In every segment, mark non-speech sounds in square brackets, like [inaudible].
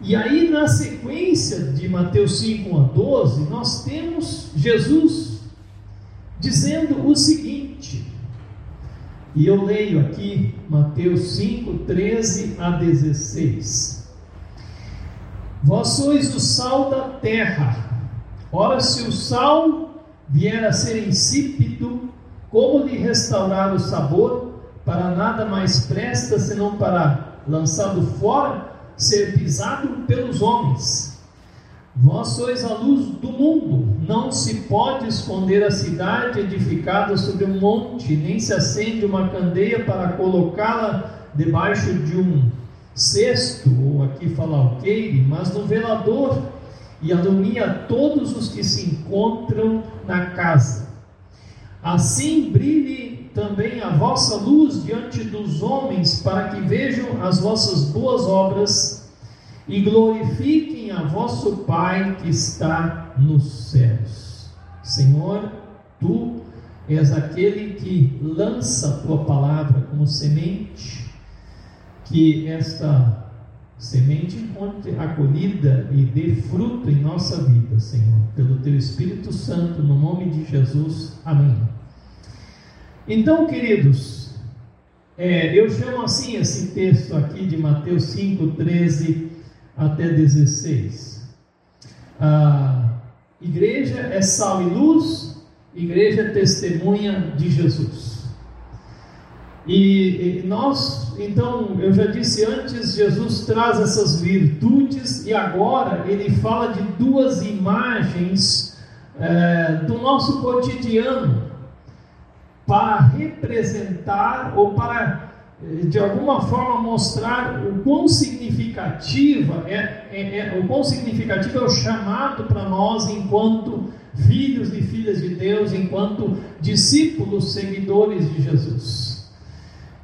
E aí, na sequência de Mateus 5, 1 a 12, nós temos Jesus dizendo o seguinte, e eu leio aqui Mateus 5, 13 a 16: Vós sois o sal da terra, ora, se o sal vier a ser insípido, como lhe restaurar o sabor? Para nada mais presta senão para, lançado fora, ser pisado pelos homens. Vós sois a luz do mundo, não se pode esconder a cidade edificada sobre um monte, nem se acende uma candeia para colocá-la debaixo de um cesto, ou aqui fala alqueire, mas no velador, e alumia todos os que se encontram na casa. Assim brilhe também a vossa luz diante dos homens, para que vejam as vossas boas obras e glorifiquem a vosso Pai que está nos céus. Senhor, tu és aquele que lança a tua palavra como semente, que esta semente encontre acolhida e dê fruto em nossa vida, Senhor, pelo teu Espírito Santo, no nome de Jesus. Amém. Então, queridos, é, eu chamo assim esse texto aqui de Mateus 5, 13 até 16. A igreja é sal e luz, igreja é testemunha de Jesus. E, e nós, então, eu já disse antes, Jesus traz essas virtudes e agora ele fala de duas imagens é, do nosso cotidiano para representar ou para eh, de alguma forma mostrar o quão significativa é, é, é, o quão significativo é o chamado para nós enquanto filhos e filhas de Deus, enquanto discípulos seguidores de Jesus.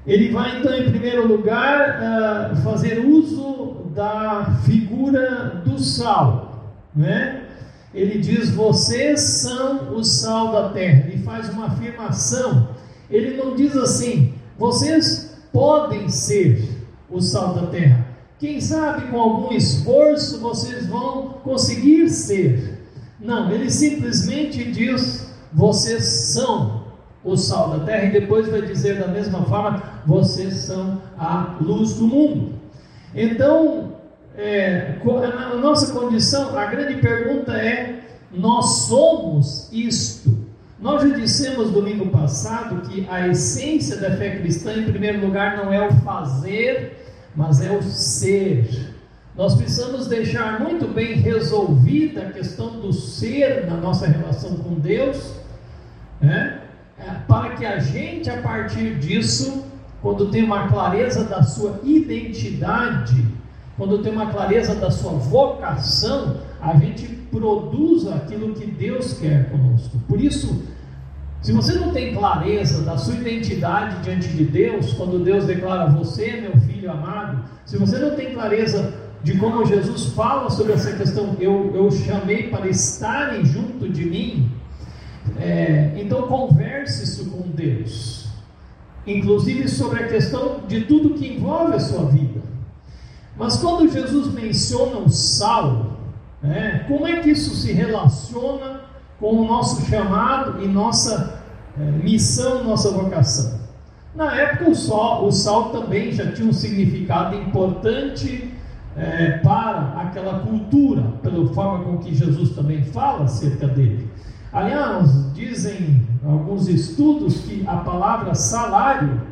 Ele vai então em primeiro lugar uh, fazer uso da figura do sal, né? Ele diz: vocês são o sal da terra. Faz uma afirmação. Ele não diz assim: vocês podem ser o sal da terra. Quem sabe com algum esforço vocês vão conseguir ser. Não, ele simplesmente diz: vocês são o sal da terra, e depois vai dizer da mesma forma: vocês são a luz do mundo. Então, é, a nossa condição, a grande pergunta é: nós somos isto? Nós já dissemos domingo passado que a essência da fé cristã, em primeiro lugar, não é o fazer, mas é o ser. Nós precisamos deixar muito bem resolvida a questão do ser na nossa relação com Deus, né? É, para que a gente, a partir disso, quando tem uma clareza da sua identidade, quando tem uma clareza da sua vocação, a gente produza aquilo que Deus quer conosco. Por isso, se você não tem clareza da sua identidade diante de Deus, quando Deus declara você, meu filho amado, se você não tem clareza de como Jesus fala sobre essa questão, eu, eu chamei para estarem junto de mim, é, então converse isso com Deus, inclusive sobre a questão de tudo que envolve a sua vida. Mas quando Jesus menciona o sal, né, como é que isso se relaciona com o nosso chamado e nossa é, missão, nossa vocação. Na época, o sal, o sal também já tinha um significado importante é, para aquela cultura, pela forma com que Jesus também fala acerca dele. Aliás, dizem alguns estudos que a palavra salário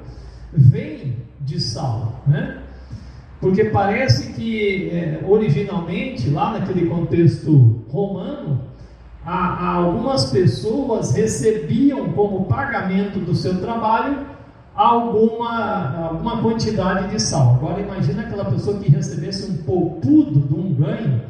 vem de sal, né? Porque parece que é, originalmente, lá naquele contexto romano, a, a algumas pessoas recebiam como pagamento do seu trabalho alguma, alguma quantidade de sal. Agora imagina aquela pessoa que recebesse um poupudo de um ganho,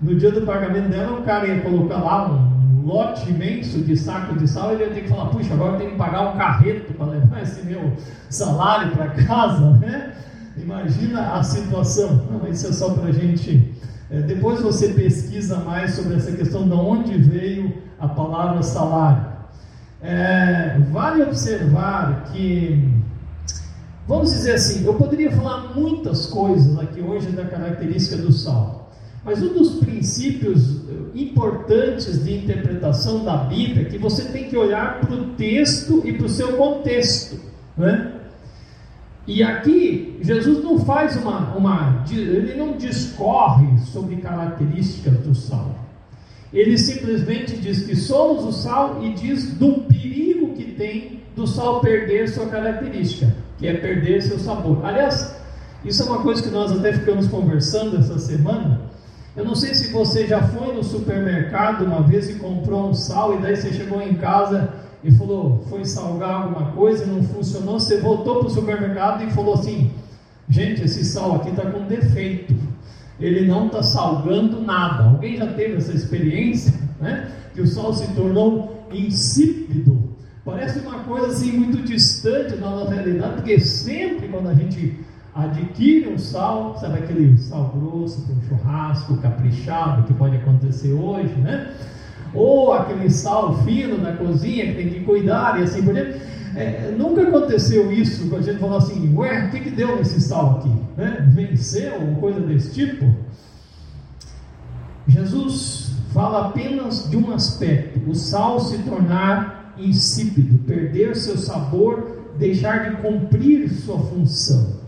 no dia do pagamento dela o cara ia colocar lá um lote imenso de saco de sal, ele ia ter que falar, puxa, agora eu tenho que pagar um carreto para levar esse meu salário para casa, [laughs] né? Imagina a situação. Não, isso é só para a gente é, depois você pesquisa mais sobre essa questão de onde veio a palavra salário. É, vale observar que vamos dizer assim, eu poderia falar muitas coisas aqui hoje da característica do sal, mas um dos princípios importantes de interpretação da Bíblia é que você tem que olhar para o texto e para o seu contexto, né? E aqui Jesus não faz uma, uma ele não discorre sobre características do sal. Ele simplesmente diz que somos o sal e diz do perigo que tem do sal perder sua característica, que é perder seu sabor. Aliás, isso é uma coisa que nós até ficamos conversando essa semana. Eu não sei se você já foi no supermercado uma vez e comprou um sal e daí você chegou em casa e falou, foi salgar alguma coisa, não funcionou, você voltou para o supermercado e falou assim, gente, esse sal aqui está com defeito ele não está salgando nada. Alguém já teve essa experiência, né? Que o sal se tornou insípido. Parece uma coisa assim muito distante da nossa realidade, porque sempre quando a gente adquire um sal, sabe aquele sal grosso um churrasco caprichado que pode acontecer hoje, né? Ou aquele sal fino na cozinha que tem que cuidar e assim por diante é, nunca aconteceu isso, a gente falou assim, ué, o que, que deu nesse sal aqui? Né? Venceu, ou coisa desse tipo? Jesus fala apenas de um aspecto: o sal se tornar insípido, perder seu sabor, deixar de cumprir sua função.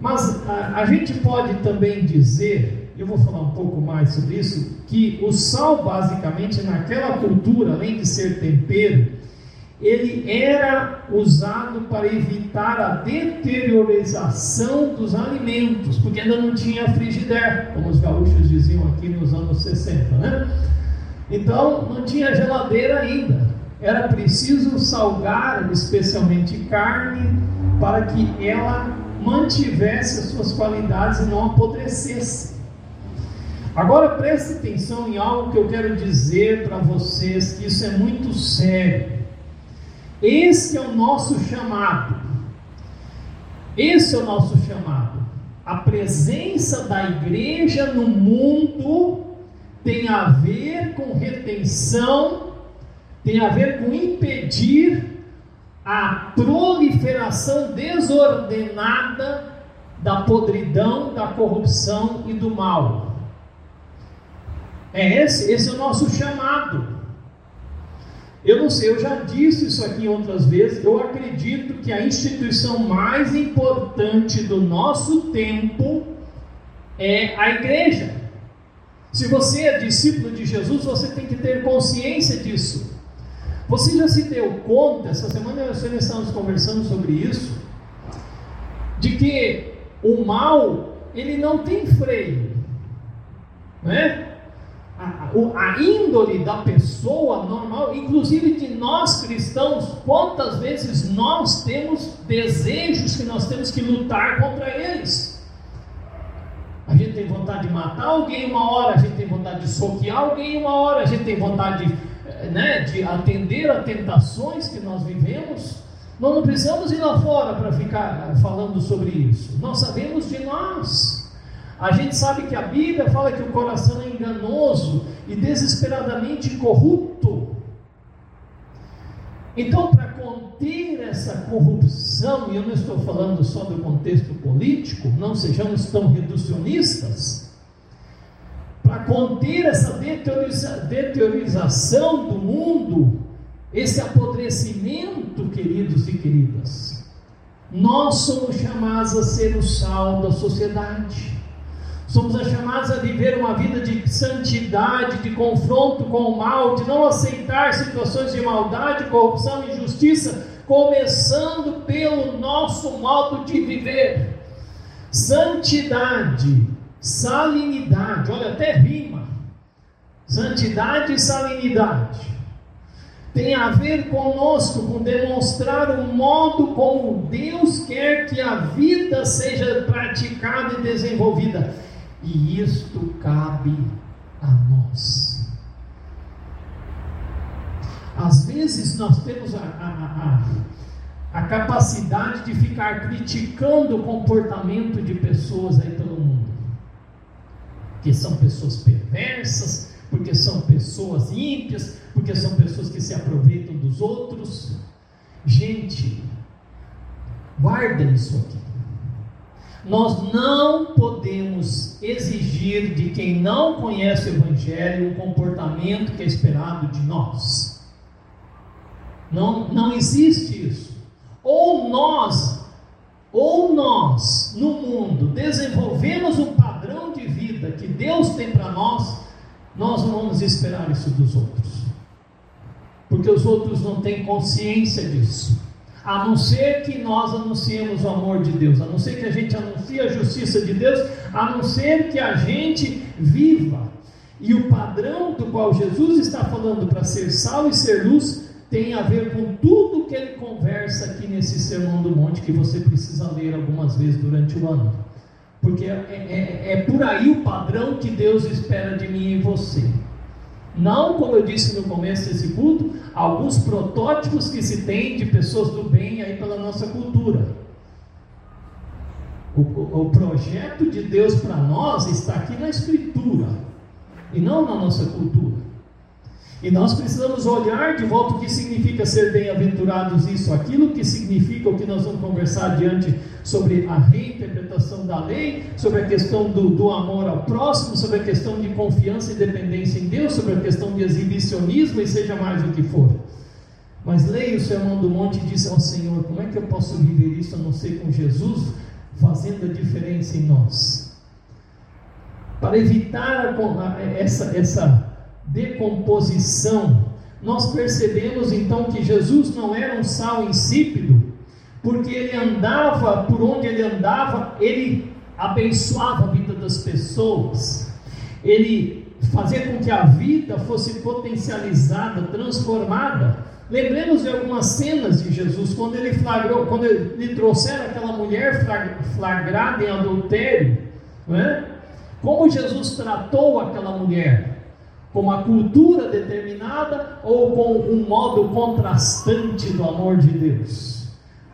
Mas a, a gente pode também dizer, eu vou falar um pouco mais sobre isso, que o sal, basicamente, naquela cultura, além de ser tempero, ele era usado para evitar a deteriorização dos alimentos, porque ainda não tinha frigideira, como os gaúchos diziam aqui nos anos 60, né? Então não tinha geladeira ainda. Era preciso salgar, especialmente carne, para que ela mantivesse as suas qualidades e não apodrecesse. Agora preste atenção em algo que eu quero dizer para vocês, que isso é muito sério. Esse é o nosso chamado. Esse é o nosso chamado. A presença da igreja no mundo tem a ver com retenção, tem a ver com impedir a proliferação desordenada da podridão, da corrupção e do mal. É esse, esse é o nosso chamado. Eu não sei, eu já disse isso aqui outras vezes. Eu acredito que a instituição mais importante do nosso tempo é a igreja. Se você é discípulo de Jesus, você tem que ter consciência disso. Você já se deu conta, essa semana nós estamos conversando sobre isso, de que o mal, ele não tem freio, né? A, a índole da pessoa normal, inclusive de nós cristãos, quantas vezes nós temos desejos que nós temos que lutar contra eles. A gente tem vontade de matar alguém uma hora, a gente tem vontade de soquear alguém uma hora, a gente tem vontade de, eh, né, de atender a tentações que nós vivemos. Nós não precisamos ir lá fora para ficar falando sobre isso. Nós sabemos de nós. A gente sabe que a Bíblia fala que o coração é enganoso e desesperadamente corrupto. Então, para conter essa corrupção, e eu não estou falando só do contexto político, não sejamos tão reducionistas, para conter essa deteriorização do mundo, esse apodrecimento, queridos e queridas, nós somos chamados a ser o sal da sociedade. Somos chamados a viver uma vida de santidade, de confronto com o mal, de não aceitar situações de maldade, corrupção injustiça, começando pelo nosso modo de viver. Santidade, salinidade, olha, até rima. Santidade e salinidade tem a ver conosco, com demonstrar o modo como Deus quer que a vida seja praticada e desenvolvida e isto cabe a nós. Às vezes nós temos a, a, a, a, capacidade de ficar criticando o comportamento de pessoas aí pelo mundo, que são pessoas perversas, porque são pessoas ímpias, porque são pessoas que se aproveitam dos outros. Gente, Guarda isso aqui. Nós não podemos exigir de quem não conhece o Evangelho o comportamento que é esperado de nós. Não, não existe isso. Ou nós, ou nós, no mundo, desenvolvemos um padrão de vida que Deus tem para nós, nós não vamos esperar isso dos outros. Porque os outros não têm consciência disso a não ser que nós anunciemos o amor de Deus, a não ser que a gente anuncie a justiça de Deus, a não ser que a gente viva. E o padrão do qual Jesus está falando para ser sal e ser luz tem a ver com tudo que ele conversa aqui nesse Sermão do Monte que você precisa ler algumas vezes durante o ano. Porque é, é, é por aí o padrão que Deus espera de mim e você. Não, como eu disse no começo desse culto, alguns protótipos que se tem de pessoas do bem aí pela nossa cultura. O, o projeto de Deus para nós está aqui na Escritura e não na nossa cultura. E nós precisamos olhar de volta o que significa ser bem-aventurados, isso, aquilo que significa o que nós vamos conversar adiante sobre a reinterpretação da lei, sobre a questão do, do amor ao próximo, sobre a questão de confiança e dependência em Deus, sobre a questão de exibicionismo e seja mais o que for. Mas leia o Sermão do Monte e diz ao Senhor: como é que eu posso viver isso a não ser com Jesus fazendo a diferença em nós? Para evitar essa, essa decomposição, nós percebemos então que Jesus não era um sal insípido, porque ele andava por onde ele andava, ele abençoava a vida das pessoas, ele fazia com que a vida fosse potencializada, transformada. Lembremos de algumas cenas de Jesus, quando ele flagrou, quando ele trouxeram aquela mulher flagrada em adultério, não é? como Jesus tratou aquela mulher? com uma cultura determinada ou com um modo contrastante do amor de Deus.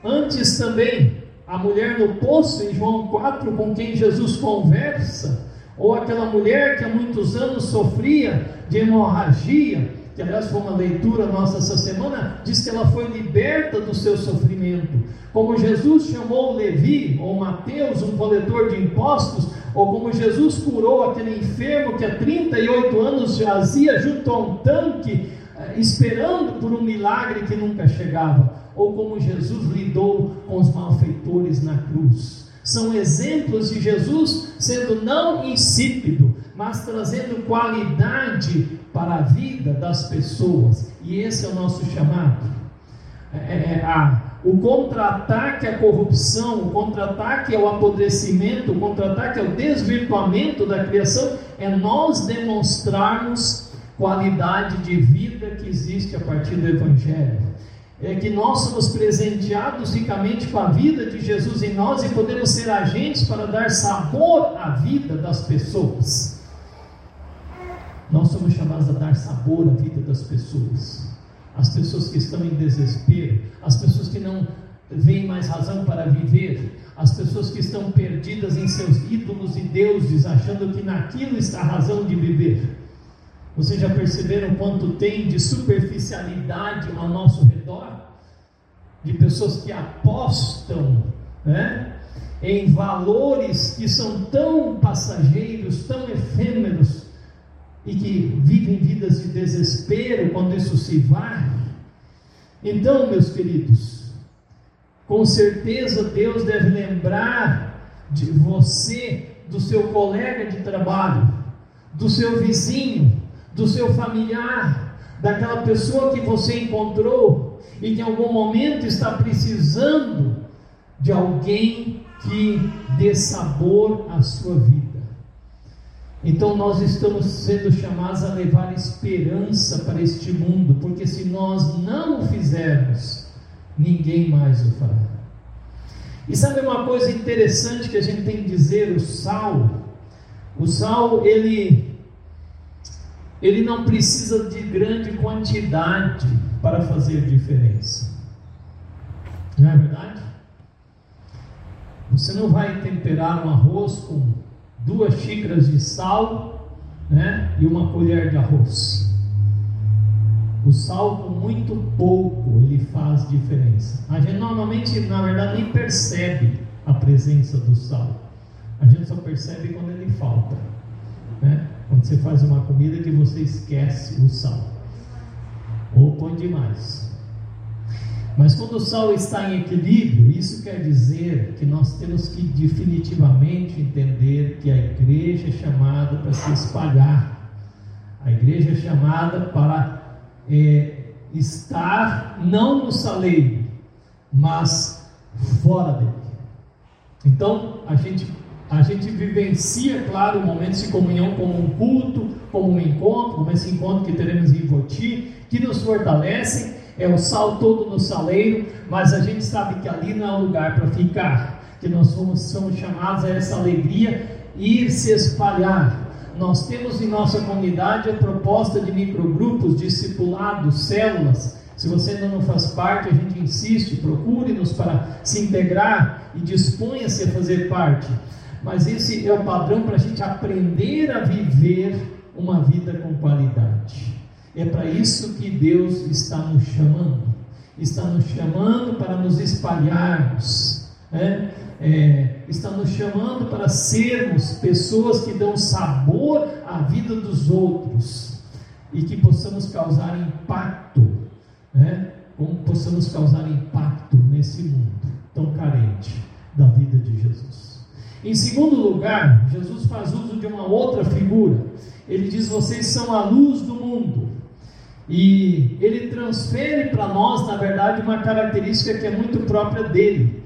Antes também, a mulher no poço, em João 4, com quem Jesus conversa, ou aquela mulher que há muitos anos sofria de hemorragia, que aliás foi uma leitura nossa essa semana, diz que ela foi liberta do seu sofrimento. Como Jesus chamou Levi, ou Mateus, um coletor de impostos, ou como Jesus curou aquele enfermo que há 38 anos jazia junto a um tanque, eh, esperando por um milagre que nunca chegava, ou como Jesus lidou com os malfeitores na cruz. São exemplos de Jesus sendo não insípido, mas trazendo qualidade para a vida das pessoas. E esse é o nosso chamado. É, é, é a o contra-ataque à corrupção, o contra-ataque ao apodrecimento, o contra-ataque ao desvirtuamento da criação é nós demonstrarmos qualidade de vida que existe a partir do Evangelho. É que nós somos presenteados ricamente com a vida de Jesus em nós e podemos ser agentes para dar sabor à vida das pessoas. Nós somos chamados a dar sabor à vida das pessoas as pessoas que estão em desespero, as pessoas que não veem mais razão para viver, as pessoas que estão perdidas em seus ídolos e deuses, achando que naquilo está a razão de viver. Vocês já perceberam quanto tem de superficialidade ao nosso redor? De pessoas que apostam né, em valores que são tão passageiros, tão efêmeros, e que vivem vidas de desespero quando isso se vai. Então, meus queridos, com certeza Deus deve lembrar de você, do seu colega de trabalho, do seu vizinho, do seu familiar, daquela pessoa que você encontrou e que em algum momento está precisando de alguém que dê sabor à sua vida. Então nós estamos sendo chamados a levar esperança para este mundo, porque se nós não o fizermos, ninguém mais o fará. E sabe uma coisa interessante que a gente tem que dizer, o sal, o sal ele ele não precisa de grande quantidade para fazer diferença. Não é verdade? Você não vai temperar um arroz com duas xícaras de sal né, e uma colher de arroz. O sal com muito pouco ele faz diferença. A gente normalmente, na verdade, nem percebe a presença do sal. A gente só percebe quando ele falta. Né? Quando você faz uma comida que você esquece o sal. Ou põe demais. Mas quando o sal está em equilíbrio, isso quer dizer que nós temos que definitivamente entender que a igreja é chamada para se espalhar. A igreja é chamada para é, estar não no saleiro, mas fora dele. Então, a gente, a gente vivencia, claro, momentos de comunhão como um culto, como um encontro, como esse encontro que teremos em Voti, que nos fortalecem, é o sal todo no saleiro, mas a gente sabe que ali não é lugar para ficar, que nós somos, somos chamados a essa alegria ir se espalhar. Nós temos em nossa comunidade a proposta de microgrupos, discipulados, células. Se você ainda não faz parte, a gente insiste, procure-nos para se integrar e disponha-se a fazer parte. Mas esse é o padrão para a gente aprender a viver uma vida com qualidade. É para isso que Deus está nos chamando. Está nos chamando para nos espalharmos. Né? É, está nos chamando para sermos pessoas que dão sabor à vida dos outros e que possamos causar impacto, né? como possamos causar impacto nesse mundo tão carente da vida de Jesus. Em segundo lugar, Jesus faz uso de uma outra figura. Ele diz: Vocês são a luz do mundo. E ele transfere para nós, na verdade, uma característica que é muito própria dele.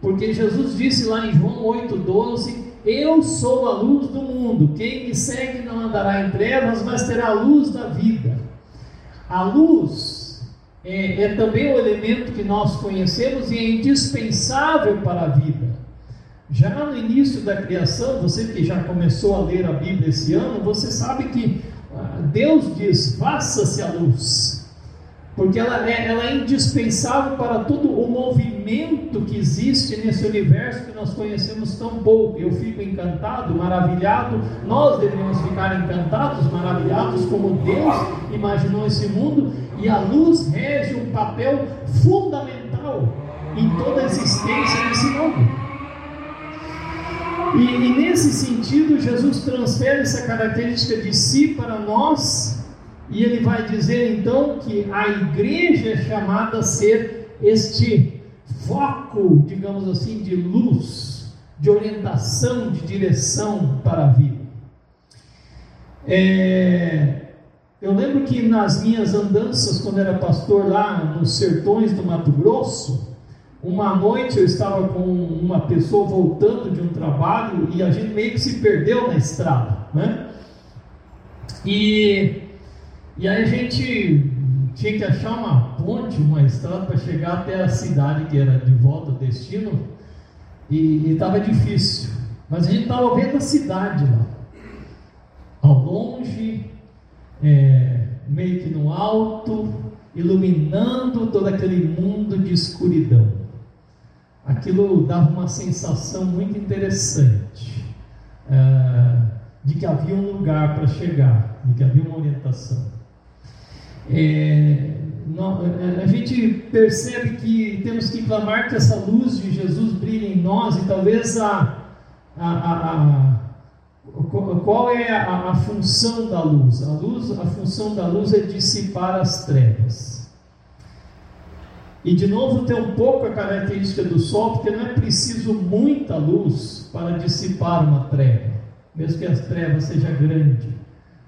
Porque Jesus disse lá em João 8,12: Eu sou a luz do mundo, quem me segue não andará em trevas, mas terá a luz da vida. A luz é, é também o elemento que nós conhecemos e é indispensável para a vida. Já no início da criação, você que já começou a ler a Bíblia esse ano, você sabe que Deus diz: faça-se a luz, porque ela é, ela é indispensável para todo o movimento que existe nesse universo que nós conhecemos tão pouco. Eu fico encantado, maravilhado, nós devemos ficar encantados, maravilhados, como Deus imaginou esse mundo, e a luz rege um papel fundamental em toda a existência desse mundo. E, e, nesse sentido, Jesus transfere essa característica de si para nós, e ele vai dizer então que a igreja é chamada a ser este foco, digamos assim, de luz, de orientação, de direção para a vida. É, eu lembro que nas minhas andanças, quando era pastor lá nos sertões do Mato Grosso, uma noite eu estava com uma pessoa voltando de um trabalho e a gente meio que se perdeu na estrada, né? E, e aí a gente tinha que achar uma ponte, uma estrada para chegar até a cidade que era de volta, destino, e estava difícil. Mas a gente estava vendo a cidade lá, ao longe, é, meio que no alto, iluminando todo aquele mundo de escuridão aquilo dava uma sensação muito interessante uh, de que havia um lugar para chegar, de que havia uma orientação. É, a gente percebe que temos que clamar que essa luz de Jesus brilhe em nós e talvez a, a, a, a qual é a, a função da luz? A luz, a função da luz é dissipar as trevas. E de novo tem um pouco a característica do sol, porque não é preciso muita luz para dissipar uma treva, mesmo que as trevas seja grande.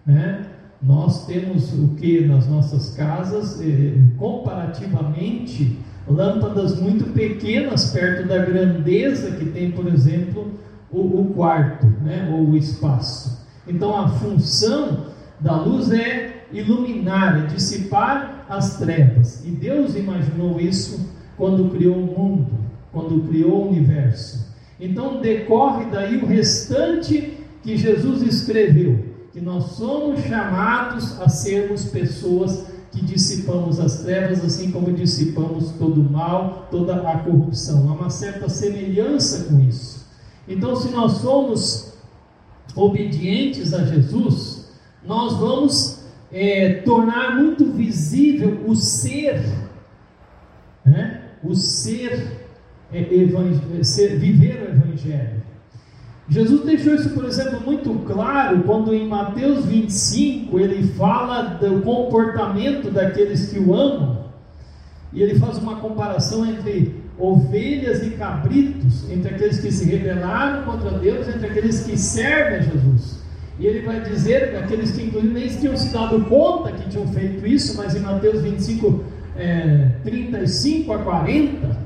Né? Nós temos o que nas nossas casas, eh, comparativamente, lâmpadas muito pequenas perto da grandeza que tem, por exemplo, o, o quarto, né? ou o espaço. Então a função da luz é iluminar, é dissipar as trevas. E Deus imaginou isso quando criou o mundo, quando criou o universo. Então decorre daí o restante que Jesus escreveu, que nós somos chamados a sermos pessoas que dissipamos as trevas, assim como dissipamos todo o mal, toda a corrupção. Há uma certa semelhança com isso. Então, se nós somos obedientes a Jesus, nós vamos é, tornar muito visível o ser, né? o ser, é, ser, viver o Evangelho. Jesus deixou isso, por exemplo, muito claro quando em Mateus 25 ele fala do comportamento daqueles que o amam, e ele faz uma comparação entre ovelhas e cabritos, entre aqueles que se rebelaram contra Deus, entre aqueles que servem a Jesus. E ele vai dizer, aqueles que inclusive nem tinham se dado conta que tinham feito isso, mas em Mateus 25, é, 35 a 40,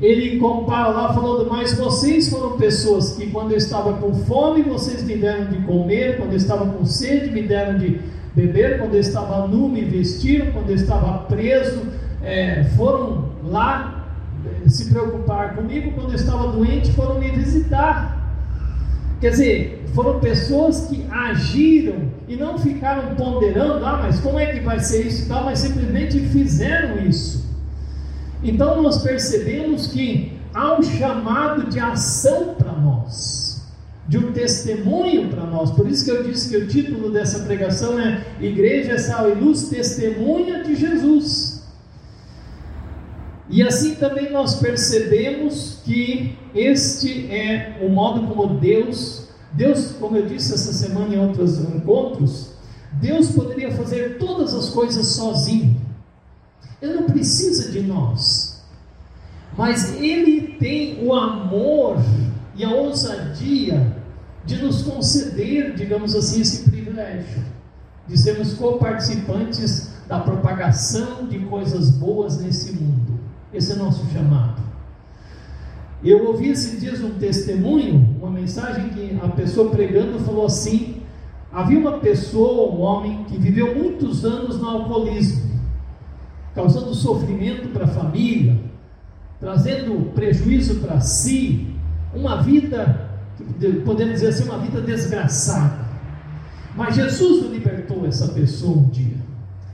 ele compara lá falando, mas vocês foram pessoas que quando eu estava com fome, vocês me deram de comer, quando eu estava com sede, me deram de beber, quando eu estava nu, me vestiram, quando eu estava preso, é, foram lá é, se preocupar comigo, quando eu estava doente, foram me visitar. Quer dizer, foram pessoas que agiram e não ficaram ponderando, ah, mas como é que vai ser isso e tal, mas simplesmente fizeram isso. Então nós percebemos que há um chamado de ação para nós, de um testemunho para nós. Por isso que eu disse que o título dessa pregação é Igreja Sal e Luz, Testemunha de Jesus. E assim também nós percebemos que este é o modo como Deus, Deus, como eu disse essa semana em outros encontros, Deus poderia fazer todas as coisas sozinho. Ele não precisa de nós. Mas Ele tem o amor e a ousadia de nos conceder, digamos assim, esse privilégio de sermos coparticipantes da propagação de coisas boas nesse mundo. Esse é nosso chamado. Eu ouvi esses dias um testemunho, uma mensagem que a pessoa pregando falou assim: havia uma pessoa, um homem, que viveu muitos anos no alcoolismo causando sofrimento para a família, trazendo prejuízo para si, uma vida, podemos dizer assim, uma vida desgraçada. Mas Jesus libertou essa pessoa um dia.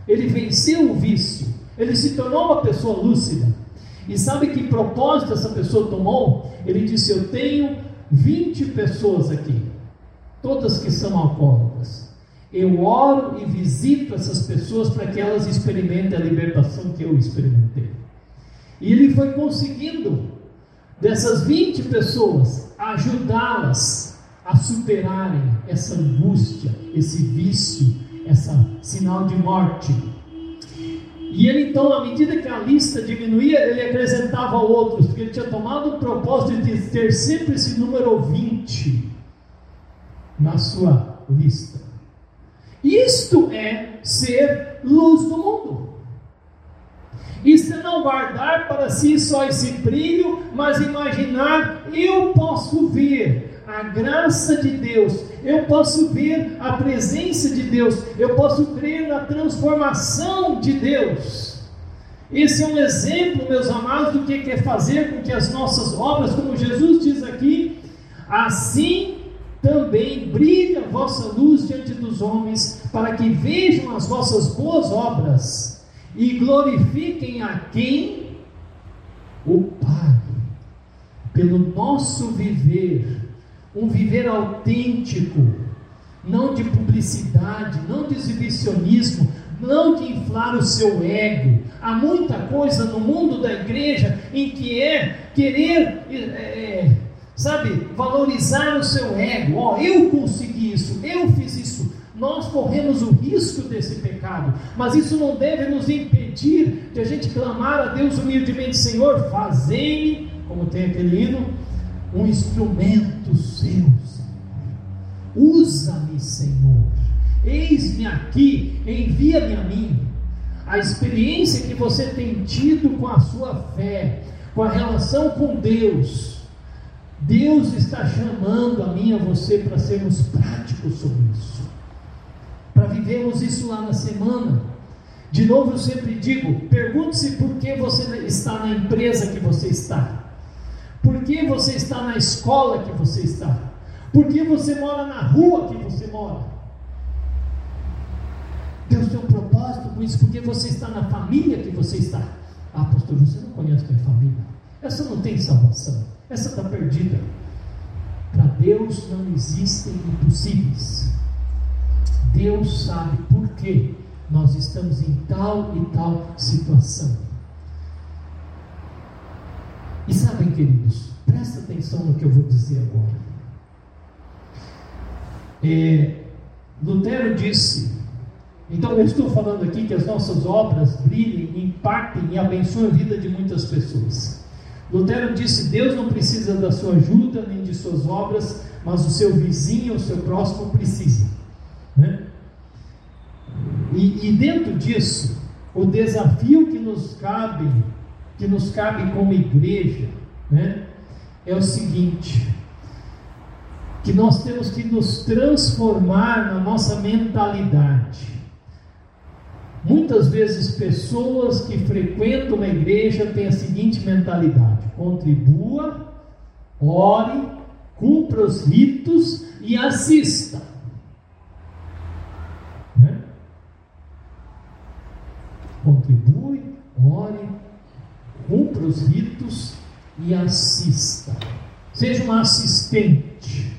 Ele venceu o vício, ele se tornou uma pessoa lúcida. E sabe que propósito essa pessoa tomou? Ele disse: Eu tenho 20 pessoas aqui, todas que são alcoólicas. Eu oro e visito essas pessoas para que elas experimentem a libertação que eu experimentei. E ele foi conseguindo, dessas 20 pessoas, ajudá-las a superarem essa angústia, esse vício, esse sinal de morte. E ele então, à medida que a lista diminuía, ele acrescentava outros, porque ele tinha tomado o propósito de ter sempre esse número 20 na sua lista. Isto é ser luz do mundo. Isto é não guardar para si só esse brilho, mas imaginar: eu posso ver a graça de Deus, eu posso ver a presença de Deus, eu posso crer na transformação de Deus. Esse é um exemplo, meus amados, do que quer fazer com que as nossas obras, como Jesus diz aqui, assim também brilhe a vossa luz diante dos homens, para que vejam as vossas boas obras e glorifiquem a quem? O Pai. Pelo nosso viver, um viver autêntico, não de publicidade, não de exibicionismo, não de inflar o seu ego. Há muita coisa no mundo da igreja em que é querer. É, é, sabe, valorizar o seu ego. Ó, oh, eu consegui isso, eu fiz isso. Nós corremos o risco desse pecado, mas isso não deve nos impedir de a gente clamar a Deus humildemente: Senhor, fazei-me, como tem aquele hino, um instrumento seu, Senhor. Usa-me, Senhor. Eis-me aqui, envia-me a mim. A experiência que você tem tido com a sua fé, com a relação com Deus, Deus está chamando a mim e a você para sermos práticos sobre isso, para vivermos isso lá na semana. De novo, eu sempre digo: pergunte-se por que você está na empresa que você está, por que você está na escola que você está, por que você mora na rua que você mora. Deus tem um propósito com isso, porque você está na família que você está. Ah, pastor, você não conhece minha família. Essa não tem salvação. Essa está perdida. Para Deus não existem impossíveis. Deus sabe por que nós estamos em tal e tal situação. E sabem, queridos, presta atenção no que eu vou dizer agora. É, Lutero disse: então eu estou falando aqui que as nossas obras brilhem, impactem e abençoem a vida de muitas pessoas. Lutero disse: Deus não precisa da sua ajuda nem de suas obras, mas o seu vizinho, o seu próximo precisa. Né? E, e dentro disso, o desafio que nos cabe, que nos cabe como igreja, né, é o seguinte: que nós temos que nos transformar na nossa mentalidade. Muitas vezes pessoas que frequentam uma igreja têm a seguinte mentalidade: contribua, ore, cumpra os ritos e assista. Né? Contribui, ore, os ritos e assista. Seja uma assistente.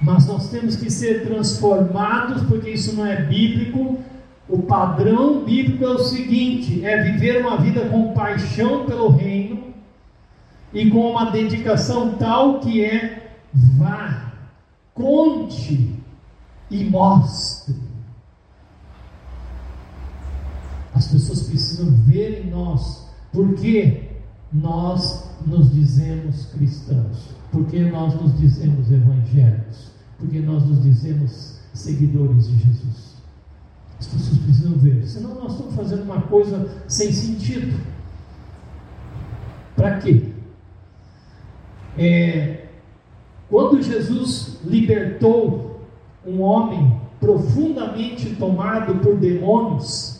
Mas nós temos que ser transformados, porque isso não é bíblico. O padrão bíblico é o seguinte: é viver uma vida com paixão pelo reino e com uma dedicação tal que é vá, conte e mostre. As pessoas precisam ver em nós, porque nós nos dizemos cristãos, porque nós nos dizemos evangélicos porque nós nos dizemos seguidores de Jesus. As pessoas precisam ver, senão nós estamos fazendo uma coisa sem sentido. Para quê? É, quando Jesus libertou um homem profundamente tomado por demônios,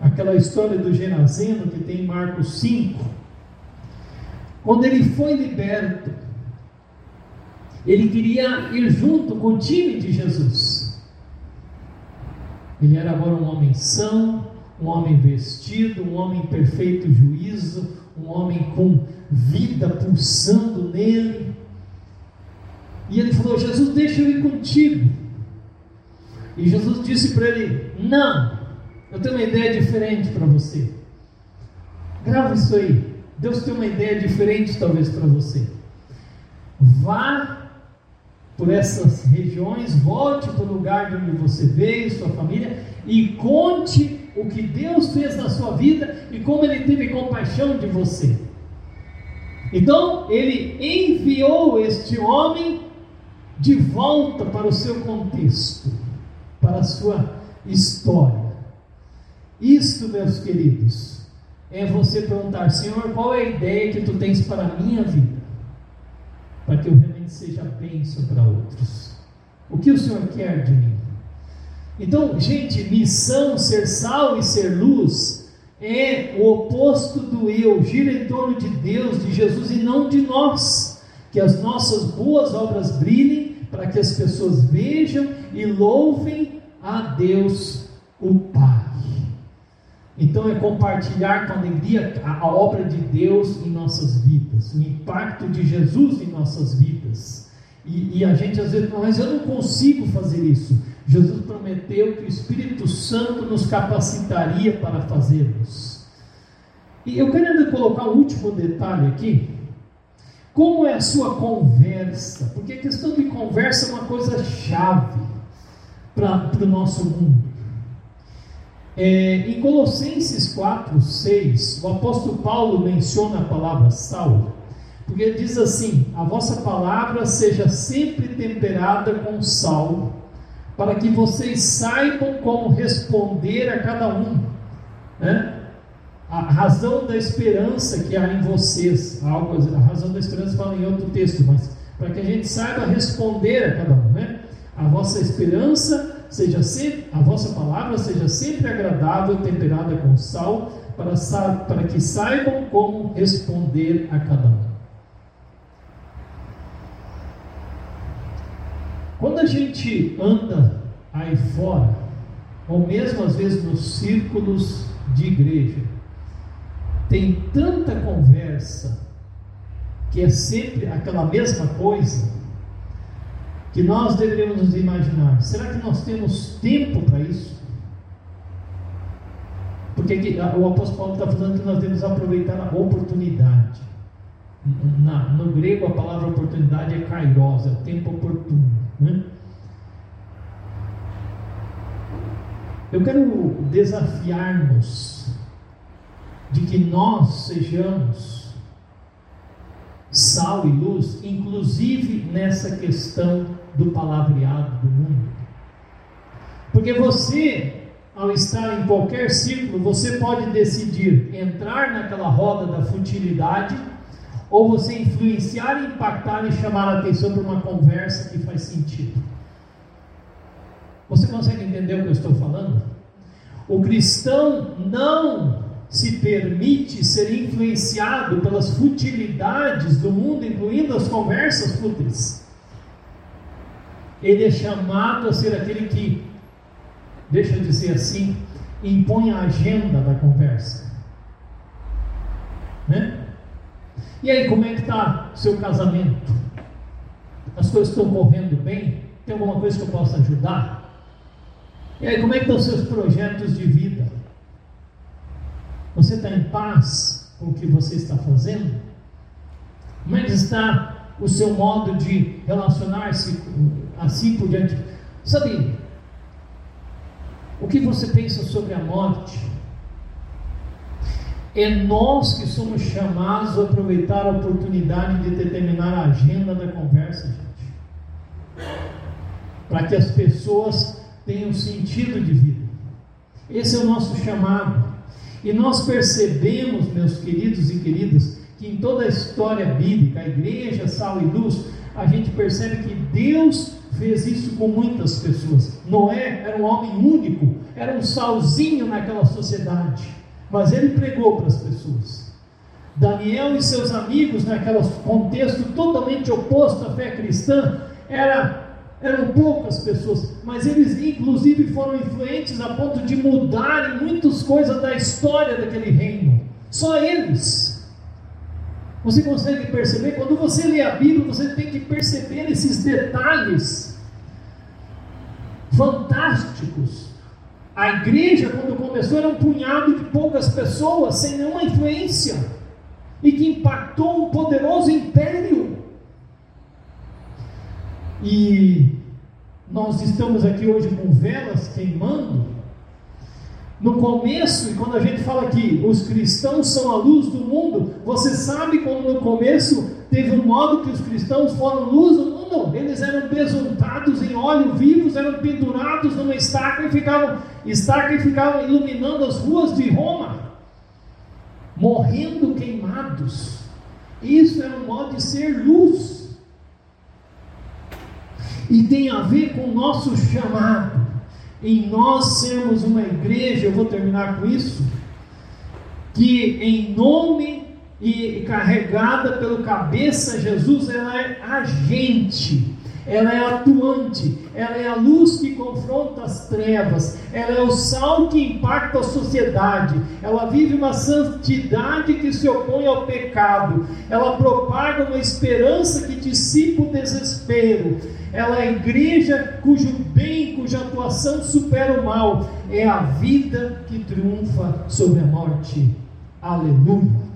aquela história do Genazeno que tem em Marcos 5, quando ele foi liberto, ele queria ir junto com o time de Jesus. Ele era agora um homem são, um homem vestido, um homem perfeito juízo, um homem com vida pulsando nele. E ele falou: Jesus, deixa eu ir contigo. E Jesus disse para ele: Não, eu tenho uma ideia diferente para você. Grava isso aí. Deus tem uma ideia diferente, talvez, para você. Vá por essas regiões, volte para o lugar de onde você veio, sua família, e conte o que Deus fez na sua vida e como Ele teve compaixão de você. Então, ele enviou este homem de volta para o seu contexto, para a sua história. Isto, meus queridos, é você perguntar: Senhor, qual é a ideia que tu tens para a minha vida? Para que eu seja bênção para outros. O que o Senhor quer de mim? Então, gente, missão, ser sal e ser luz é o oposto do eu, gira em torno de Deus, de Jesus e não de nós. Que as nossas boas obras brilhem para que as pessoas vejam e louvem a Deus, o Pai. Então é compartilhar com alegria a, a, obra de Deus em nossas vidas, o impacto de Jesus em nossas vidas. E, e a gente às vezes, mas eu não consigo fazer isso. Jesus prometeu que o Espírito Santo nos capacitaria para fazermos. E eu quero ainda colocar um último detalhe aqui. Como é a sua conversa? Porque a questão de conversa é uma coisa chave para o nosso mundo. É, em Colossenses 4, 6, o apóstolo Paulo menciona a palavra sal, porque ele diz assim: A vossa palavra seja sempre temperada com sal, para que vocês saibam como responder a cada um. Né? A razão da esperança que há em vocês, algo, a razão da esperança fala em outro texto, mas para que a gente saiba responder a cada um. Né? A vossa esperança seja sempre, a vossa palavra seja sempre agradável, temperada com sal, para, para que saibam como responder a cada um. Quando a gente anda aí fora, ou mesmo às vezes nos círculos de igreja, tem tanta conversa que é sempre aquela mesma coisa, que nós deveríamos nos imaginar: será que nós temos tempo para isso? Porque aqui, o apóstolo Paulo está falando que nós devemos aproveitar a oportunidade. Na, no grego, a palavra oportunidade é kairos, é o tempo oportuno. Né? Eu quero desafiar-nos de que nós sejamos sal e luz, inclusive nessa questão do palavreado do mundo. Porque você, ao estar em qualquer círculo, você pode decidir entrar naquela roda da futilidade ou você influenciar, impactar e chamar a atenção para uma conversa que faz sentido. Você consegue entender o que eu estou falando? O cristão não se permite ser influenciado pelas futilidades do mundo, incluindo as conversas fúteis. Ele é chamado a ser aquele que, deixa eu dizer assim, impõe a agenda da conversa. Né? E aí, como é que está seu casamento? As coisas estão correndo bem? Tem alguma coisa que eu possa ajudar? E aí, como é que estão seus projetos de vida? Você está em paz com o que você está fazendo? Como é que está o seu modo de relacionar-se assim por diante? Sabe, o que você pensa sobre a morte? É nós que somos chamados a aproveitar a oportunidade de determinar a agenda da conversa, gente. Para que as pessoas tenham sentido de vida. Esse é o nosso chamado. E nós percebemos, meus queridos e queridas, que em toda a história bíblica, a igreja, sal e luz, a gente percebe que Deus fez isso com muitas pessoas. Noé era um homem único, era um salzinho naquela sociedade, mas ele pregou para as pessoas. Daniel e seus amigos, naquele contexto totalmente oposto à fé cristã, era eram poucas pessoas, mas eles inclusive foram influentes a ponto de mudarem muitas coisas da história daquele reino. Só eles. Você consegue perceber? Quando você lê a Bíblia, você tem que perceber esses detalhes fantásticos. A igreja, quando começou, era um punhado de poucas pessoas, sem nenhuma influência, e que impactou um poderoso império. E nós estamos aqui hoje com velas queimando. No começo, e quando a gente fala que os cristãos são a luz do mundo, você sabe como no começo teve um modo que os cristãos foram luz do mundo? Eles eram besuntados em óleo vivos, eram pendurados numa estaca e ficavam, estaca e ficavam iluminando as ruas de Roma, morrendo queimados. Isso era um modo de ser luz e tem a ver com o nosso chamado, em nós sermos uma igreja, eu vou terminar com isso, que em nome e carregada pelo cabeça Jesus, ela é agente ela é atuante, ela é a luz que confronta as trevas, ela é o sal que impacta a sociedade, ela vive uma santidade que se opõe ao pecado, ela propaga uma esperança que dissipa o desespero, ela é a igreja cujo bem, cuja atuação supera o mal, é a vida que triunfa sobre a morte. Aleluia.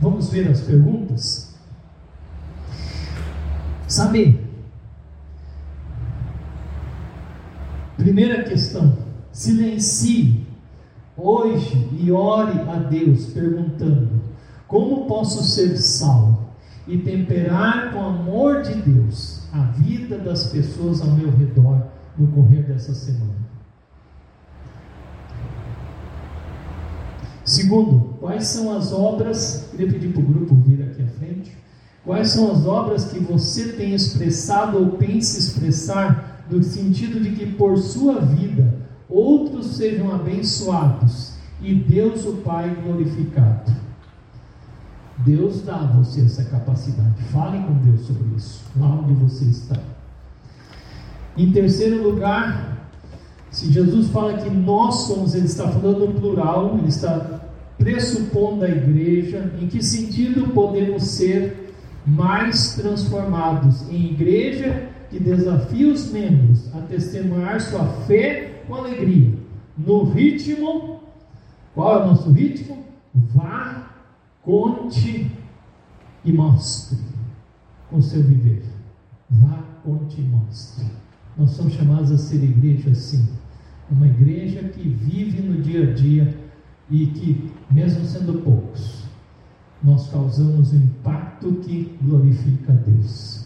Vamos ver as perguntas? Sabe, primeira questão, silencie hoje e ore a Deus perguntando: como posso ser sal e temperar com amor de Deus a vida das pessoas ao meu redor no correr dessa semana? Segundo, quais são as obras? Queria pedir para o grupo vir aqui à frente. Quais são as obras que você tem expressado ou pensa expressar no sentido de que por sua vida outros sejam abençoados e Deus o Pai glorificado? Deus dá a você essa capacidade. Fale com Deus sobre isso, lá onde você está. Em terceiro lugar, se Jesus fala que nós somos, ele está falando no plural, ele está pressupondo a igreja, em que sentido podemos ser mais transformados em igreja que desafia os membros a testemunhar sua fé com alegria. No ritmo, qual é o nosso ritmo? Vá, conte e mostre com seu viver. Vá, conte e mostre. Nós somos chamados a ser igreja assim. Uma igreja que vive no dia a dia e que, mesmo sendo poucos, nós causamos um impacto que glorifica a Deus.